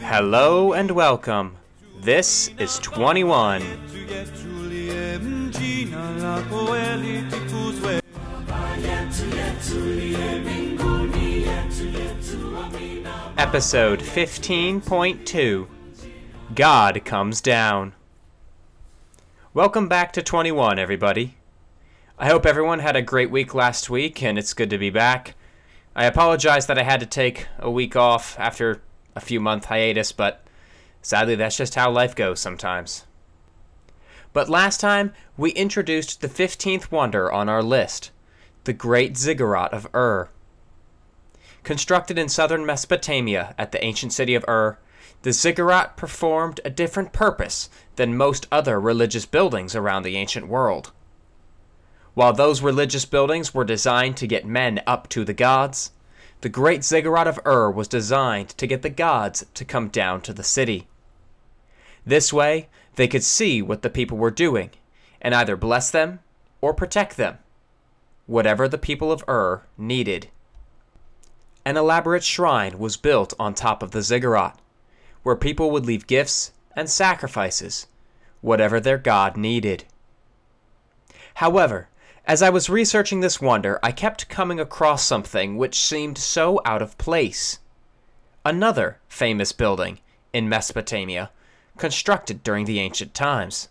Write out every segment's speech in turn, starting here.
Hello and welcome. This is 21. Episode 15.2 God Comes Down. Welcome back to 21, everybody. I hope everyone had a great week last week and it's good to be back. I apologize that I had to take a week off after a few month hiatus, but sadly that's just how life goes sometimes. But last time, we introduced the 15th wonder on our list, the Great Ziggurat of Ur. Constructed in southern Mesopotamia at the ancient city of Ur, the ziggurat performed a different purpose than most other religious buildings around the ancient world. While those religious buildings were designed to get men up to the gods, the great ziggurat of Ur was designed to get the gods to come down to the city. This way, they could see what the people were doing and either bless them or protect them, whatever the people of Ur needed. An elaborate shrine was built on top of the ziggurat, where people would leave gifts and sacrifices, whatever their god needed. However, as I was researching this wonder, I kept coming across something which seemed so out of place. Another famous building in Mesopotamia, constructed during the ancient times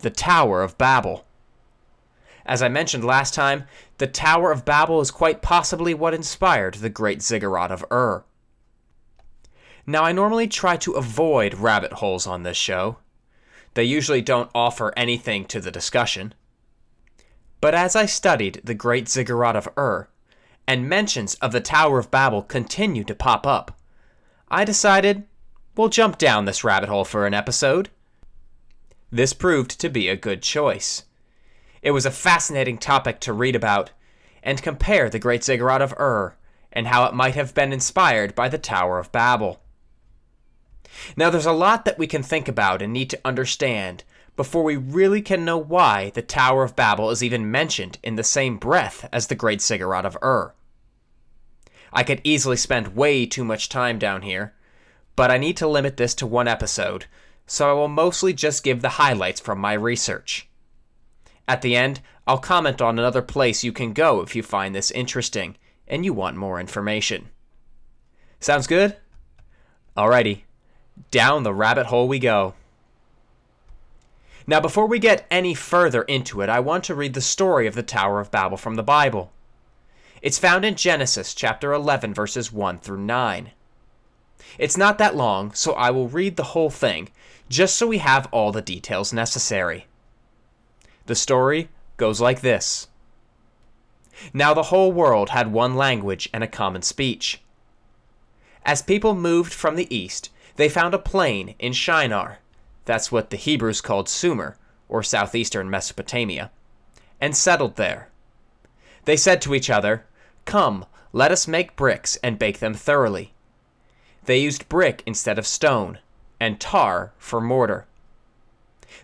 the Tower of Babel. As I mentioned last time, the Tower of Babel is quite possibly what inspired the Great Ziggurat of Ur. Now, I normally try to avoid rabbit holes on this show. They usually don't offer anything to the discussion. But as I studied the Great Ziggurat of Ur, and mentions of the Tower of Babel continued to pop up, I decided we'll jump down this rabbit hole for an episode. This proved to be a good choice. It was a fascinating topic to read about and compare the Great Ziggurat of Ur and how it might have been inspired by the Tower of Babel. Now, there's a lot that we can think about and need to understand before we really can know why the Tower of Babel is even mentioned in the same breath as the Great Ziggurat of Ur. I could easily spend way too much time down here, but I need to limit this to one episode, so I will mostly just give the highlights from my research. At the end, I'll comment on another place you can go if you find this interesting and you want more information. Sounds good? Alrighty, down the rabbit hole we go. Now, before we get any further into it, I want to read the story of the Tower of Babel from the Bible. It's found in Genesis chapter 11, verses 1 through 9. It's not that long, so I will read the whole thing, just so we have all the details necessary. The story goes like this Now the whole world had one language and a common speech. As people moved from the east, they found a plain in Shinar that's what the Hebrews called Sumer, or southeastern Mesopotamia, and settled there. They said to each other, Come, let us make bricks and bake them thoroughly. They used brick instead of stone, and tar for mortar.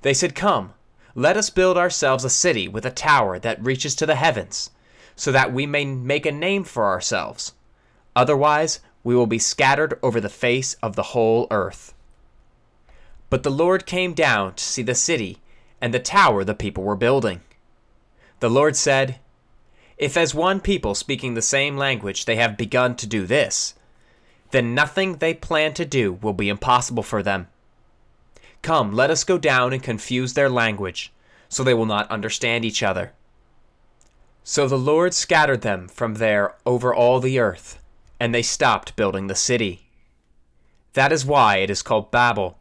They said, Come, let us build ourselves a city with a tower that reaches to the heavens, so that we may make a name for ourselves. Otherwise, we will be scattered over the face of the whole earth. But the Lord came down to see the city and the tower the people were building. The Lord said, If as one people speaking the same language they have begun to do this, then nothing they plan to do will be impossible for them. Come, let us go down and confuse their language, so they will not understand each other. So the Lord scattered them from there over all the earth, and they stopped building the city. That is why it is called Babel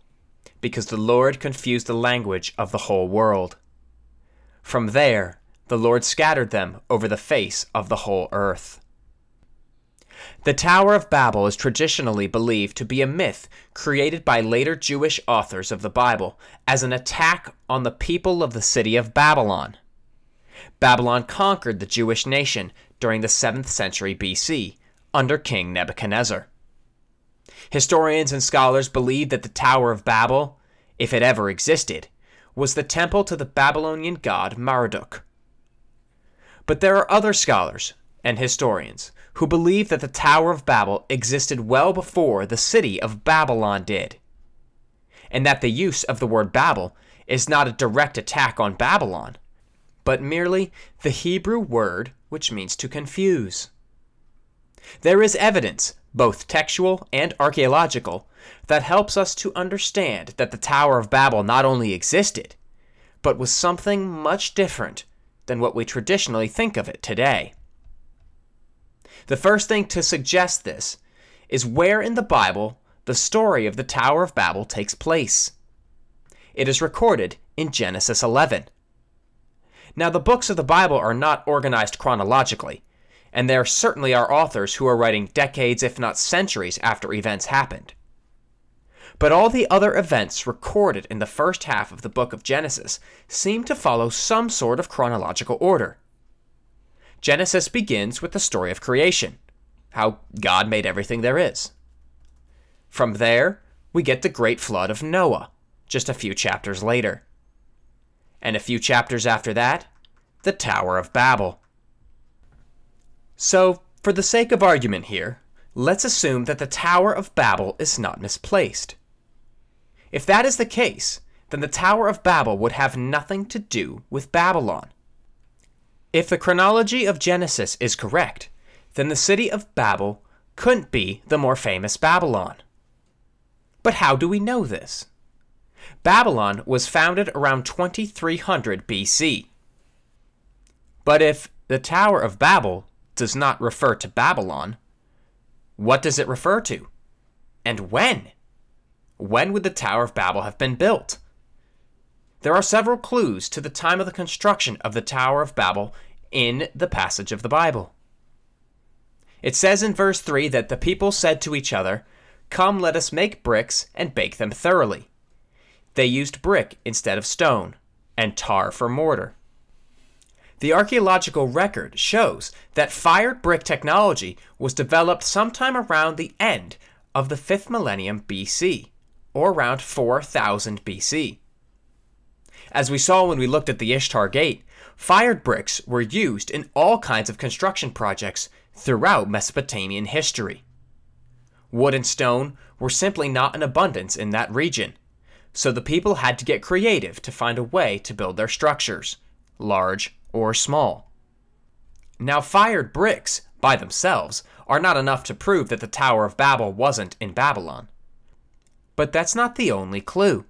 because the Lord confused the language of the whole world. From there, the Lord scattered them over the face of the whole earth. The Tower of Babel is traditionally believed to be a myth created by later Jewish authors of the Bible as an attack on the people of the city of Babylon. Babylon conquered the Jewish nation during the 7th century BC under King Nebuchadnezzar. Historians and scholars believe that the Tower of Babel, if it ever existed, was the temple to the Babylonian god Marduk. But there are other scholars, and historians who believe that the Tower of Babel existed well before the city of Babylon did, and that the use of the word Babel is not a direct attack on Babylon, but merely the Hebrew word which means to confuse. There is evidence, both textual and archaeological, that helps us to understand that the Tower of Babel not only existed, but was something much different than what we traditionally think of it today. The first thing to suggest this is where in the Bible the story of the Tower of Babel takes place. It is recorded in Genesis 11. Now, the books of the Bible are not organized chronologically, and there certainly are authors who are writing decades, if not centuries, after events happened. But all the other events recorded in the first half of the book of Genesis seem to follow some sort of chronological order. Genesis begins with the story of creation, how God made everything there is. From there, we get the great flood of Noah, just a few chapters later. And a few chapters after that, the Tower of Babel. So, for the sake of argument here, let's assume that the Tower of Babel is not misplaced. If that is the case, then the Tower of Babel would have nothing to do with Babylon. If the chronology of Genesis is correct, then the city of Babel couldn't be the more famous Babylon. But how do we know this? Babylon was founded around 2300 BC. But if the Tower of Babel does not refer to Babylon, what does it refer to? And when? When would the Tower of Babel have been built? There are several clues to the time of the construction of the Tower of Babel in the passage of the Bible. It says in verse 3 that the people said to each other, Come, let us make bricks and bake them thoroughly. They used brick instead of stone, and tar for mortar. The archaeological record shows that fired brick technology was developed sometime around the end of the 5th millennium BC, or around 4000 BC. As we saw when we looked at the Ishtar Gate, fired bricks were used in all kinds of construction projects throughout Mesopotamian history. Wood and stone were simply not in abundance in that region, so the people had to get creative to find a way to build their structures, large or small. Now, fired bricks, by themselves, are not enough to prove that the Tower of Babel wasn't in Babylon. But that's not the only clue.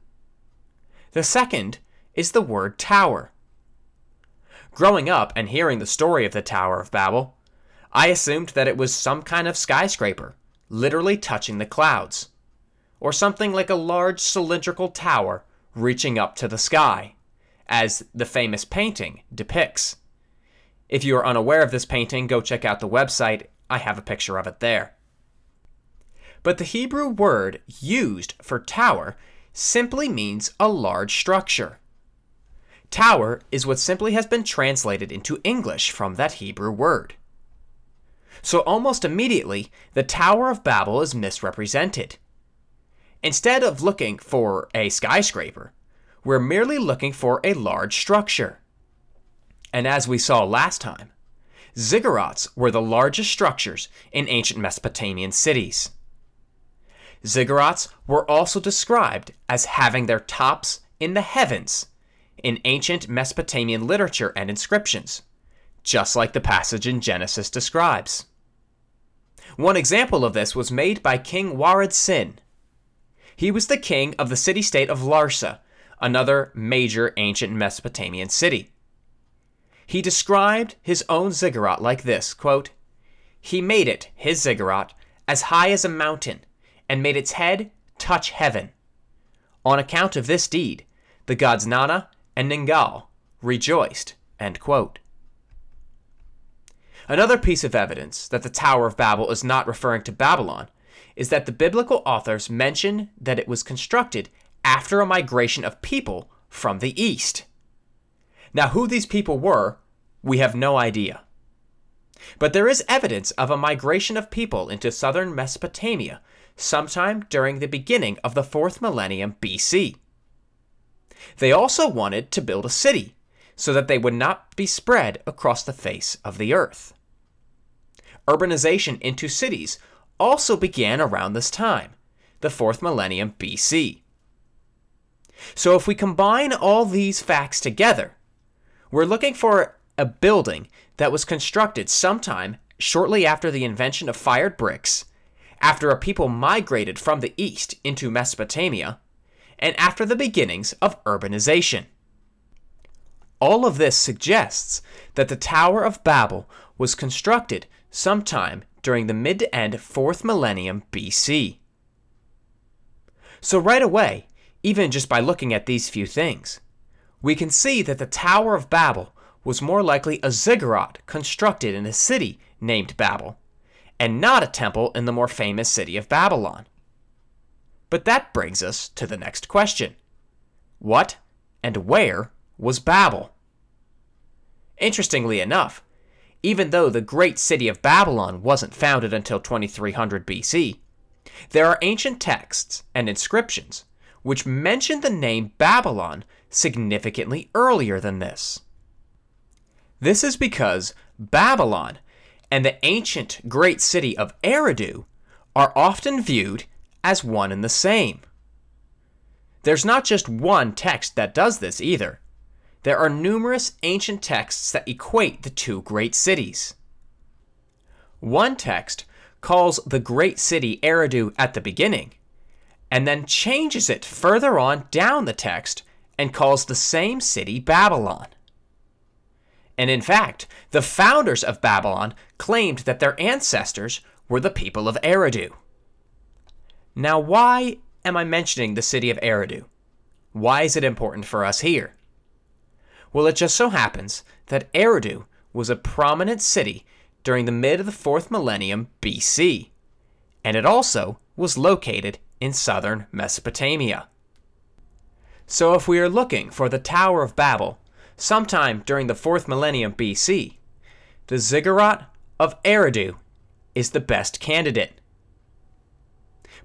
The second is the word tower. Growing up and hearing the story of the Tower of Babel, I assumed that it was some kind of skyscraper, literally touching the clouds, or something like a large cylindrical tower reaching up to the sky, as the famous painting depicts. If you are unaware of this painting, go check out the website. I have a picture of it there. But the Hebrew word used for tower simply means a large structure. Tower is what simply has been translated into English from that Hebrew word. So almost immediately, the Tower of Babel is misrepresented. Instead of looking for a skyscraper, we're merely looking for a large structure. And as we saw last time, ziggurats were the largest structures in ancient Mesopotamian cities. Ziggurats were also described as having their tops in the heavens in ancient Mesopotamian literature and inscriptions, just like the passage in Genesis describes. One example of this was made by King Warad Sin. He was the king of the city state of Larsa, another major ancient Mesopotamian city. He described his own ziggurat like this quote, He made it, his ziggurat, as high as a mountain, and made its head touch heaven. On account of this deed, the gods Nanna and Ningal rejoiced. Another piece of evidence that the Tower of Babel is not referring to Babylon is that the biblical authors mention that it was constructed after a migration of people from the east. Now, who these people were, we have no idea. But there is evidence of a migration of people into southern Mesopotamia sometime during the beginning of the 4th millennium BC. They also wanted to build a city so that they would not be spread across the face of the earth. urbanization into cities also began around this time, the 4th millennium BC. So if we combine all these facts together, we're looking for a building that was constructed sometime shortly after the invention of fired bricks, after a people migrated from the east into Mesopotamia, and after the beginnings of urbanization. All of this suggests that the Tower of Babel was constructed sometime during the mid to end 4th millennium BC. So, right away, even just by looking at these few things, we can see that the Tower of Babel was more likely a ziggurat constructed in a city named Babel, and not a temple in the more famous city of Babylon. But that brings us to the next question What and where was Babel? Interestingly enough, even though the great city of Babylon wasn't founded until 2300 BC, there are ancient texts and inscriptions which mention the name Babylon significantly earlier than this. This is because Babylon and the ancient great city of Eridu are often viewed as one and the same. There's not just one text that does this either. There are numerous ancient texts that equate the two great cities. One text calls the great city Eridu at the beginning, and then changes it further on down the text and calls the same city Babylon. And in fact, the founders of Babylon claimed that their ancestors were the people of Eridu. Now, why am I mentioning the city of Eridu? Why is it important for us here? Well, it just so happens that Eridu was a prominent city during the mid of the 4th millennium BC, and it also was located in southern Mesopotamia. So, if we are looking for the Tower of Babel sometime during the 4th millennium BC, the ziggurat of Eridu is the best candidate.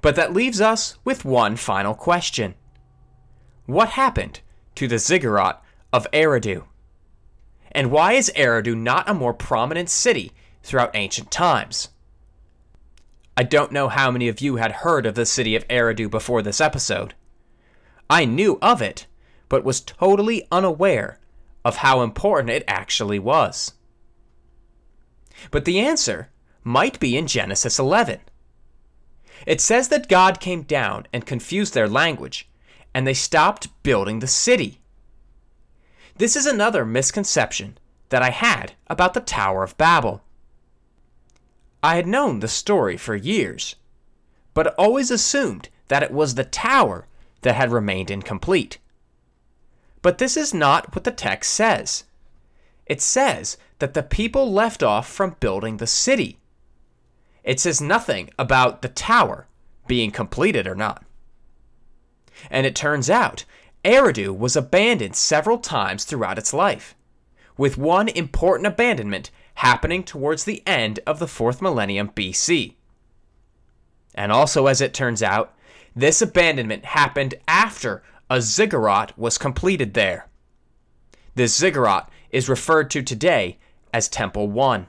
But that leaves us with one final question What happened to the ziggurat of Eridu? And why is Eridu not a more prominent city throughout ancient times? I don't know how many of you had heard of the city of Eridu before this episode. I knew of it, but was totally unaware of how important it actually was. But the answer might be in Genesis 11. It says that God came down and confused their language, and they stopped building the city. This is another misconception that I had about the Tower of Babel. I had known the story for years, but always assumed that it was the tower that had remained incomplete. But this is not what the text says. It says that the people left off from building the city. It says nothing about the tower being completed or not. And it turns out Eridu was abandoned several times throughout its life, with one important abandonment happening towards the end of the 4th millennium BC. And also, as it turns out, this abandonment happened after a ziggurat was completed there. This ziggurat is referred to today as Temple 1.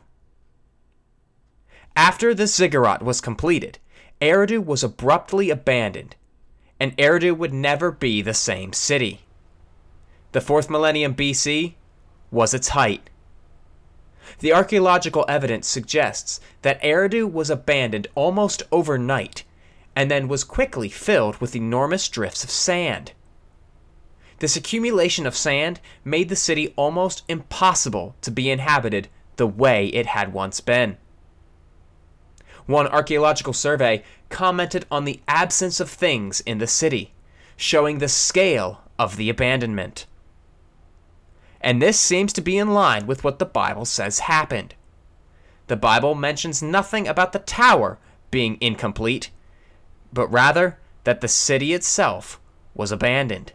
After the ziggurat was completed, Eridu was abruptly abandoned and Eridu would never be the same city. The 4th millennium BC was its height. The archaeological evidence suggests that Eridu was abandoned almost overnight and then was quickly filled with enormous drifts of sand. This accumulation of sand made the city almost impossible to be inhabited the way it had once been. One archaeological survey commented on the absence of things in the city, showing the scale of the abandonment. And this seems to be in line with what the Bible says happened. The Bible mentions nothing about the tower being incomplete, but rather that the city itself was abandoned.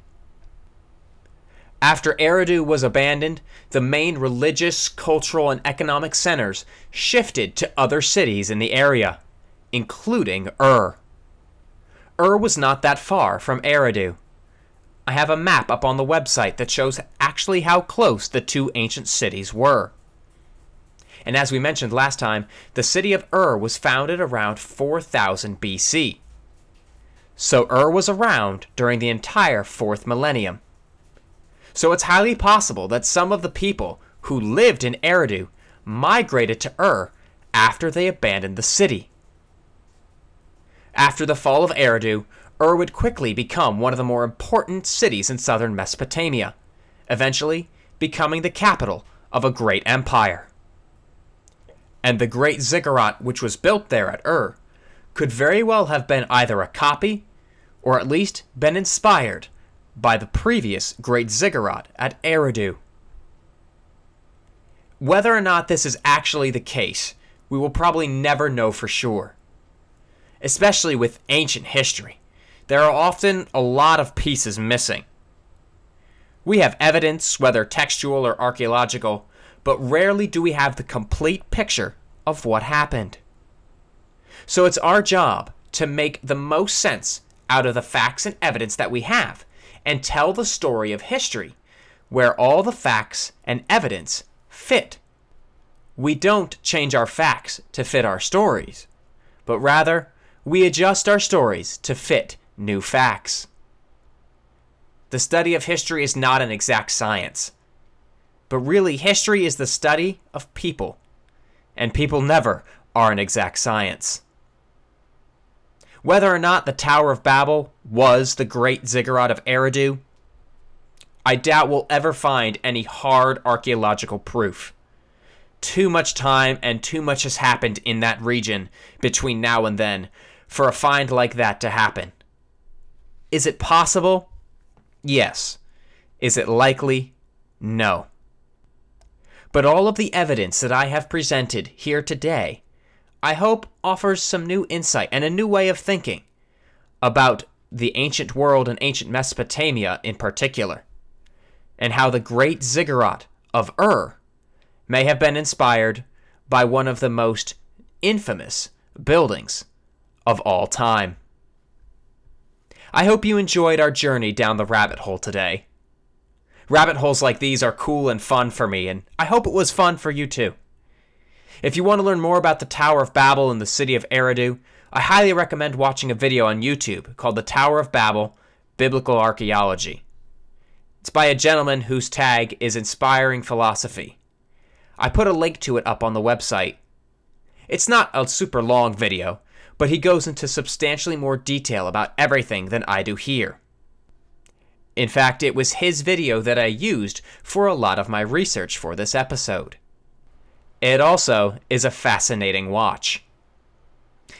After Eridu was abandoned, the main religious, cultural, and economic centers shifted to other cities in the area, including Ur. Ur was not that far from Eridu. I have a map up on the website that shows actually how close the two ancient cities were. And as we mentioned last time, the city of Ur was founded around 4000 BC. So Ur was around during the entire fourth millennium. So it's highly possible that some of the people who lived in Eridu migrated to Ur after they abandoned the city. After the fall of Eridu, Ur would quickly become one of the more important cities in southern Mesopotamia, eventually becoming the capital of a great empire. And the great ziggurat which was built there at Ur could very well have been either a copy or at least been inspired by the previous great ziggurat at Eridu. Whether or not this is actually the case, we will probably never know for sure. Especially with ancient history, there are often a lot of pieces missing. We have evidence, whether textual or archaeological, but rarely do we have the complete picture of what happened. So it's our job to make the most sense out of the facts and evidence that we have and tell the story of history where all the facts and evidence fit. We don't change our facts to fit our stories, but rather we adjust our stories to fit new facts. The study of history is not an exact science, but really, history is the study of people, and people never are an exact science. Whether or not the Tower of Babel was the great ziggurat of Eridu, I doubt we'll ever find any hard archaeological proof. Too much time and too much has happened in that region between now and then for a find like that to happen. Is it possible? Yes. Is it likely? No. But all of the evidence that I have presented here today I hope offers some new insight and a new way of thinking about the ancient world and ancient Mesopotamia in particular, and how the great ziggurat of Ur may have been inspired by one of the most infamous buildings of all time. I hope you enjoyed our journey down the rabbit hole today. Rabbit holes like these are cool and fun for me, and I hope it was fun for you too. If you want to learn more about the Tower of Babel and the city of Eridu, I highly recommend watching a video on YouTube called The Tower of Babel Biblical Archaeology. It's by a gentleman whose tag is Inspiring Philosophy. I put a link to it up on the website. It's not a super long video, but he goes into substantially more detail about everything than I do here. In fact, it was his video that I used for a lot of my research for this episode. It also is a fascinating watch.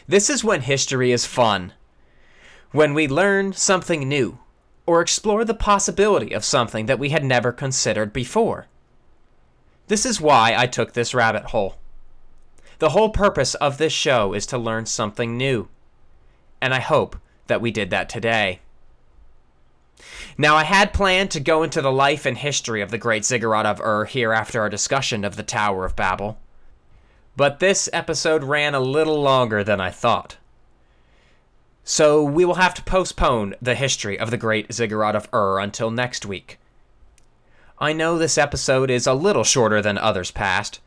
This is when history is fun. When we learn something new, or explore the possibility of something that we had never considered before. This is why I took this rabbit hole. The whole purpose of this show is to learn something new. And I hope that we did that today. Now, I had planned to go into the life and history of the great ziggurat of Ur here after our discussion of the Tower of Babel, but this episode ran a little longer than I thought. So we will have to postpone the history of the great ziggurat of Ur until next week. I know this episode is a little shorter than others past,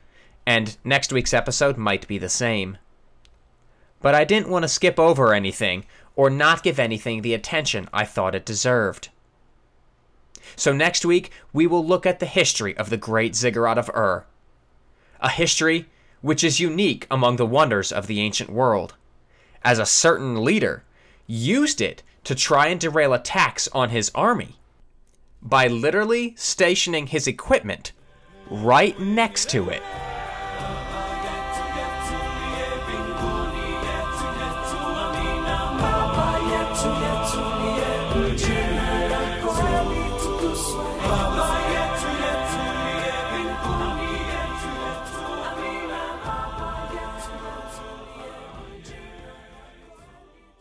and next week's episode might be the same. But I didn't want to skip over anything or not give anything the attention I thought it deserved. So next week, we will look at the history of the great ziggurat of Ur. A history which is unique among the wonders of the ancient world, as a certain leader used it to try and derail attacks on his army by literally stationing his equipment right next to it.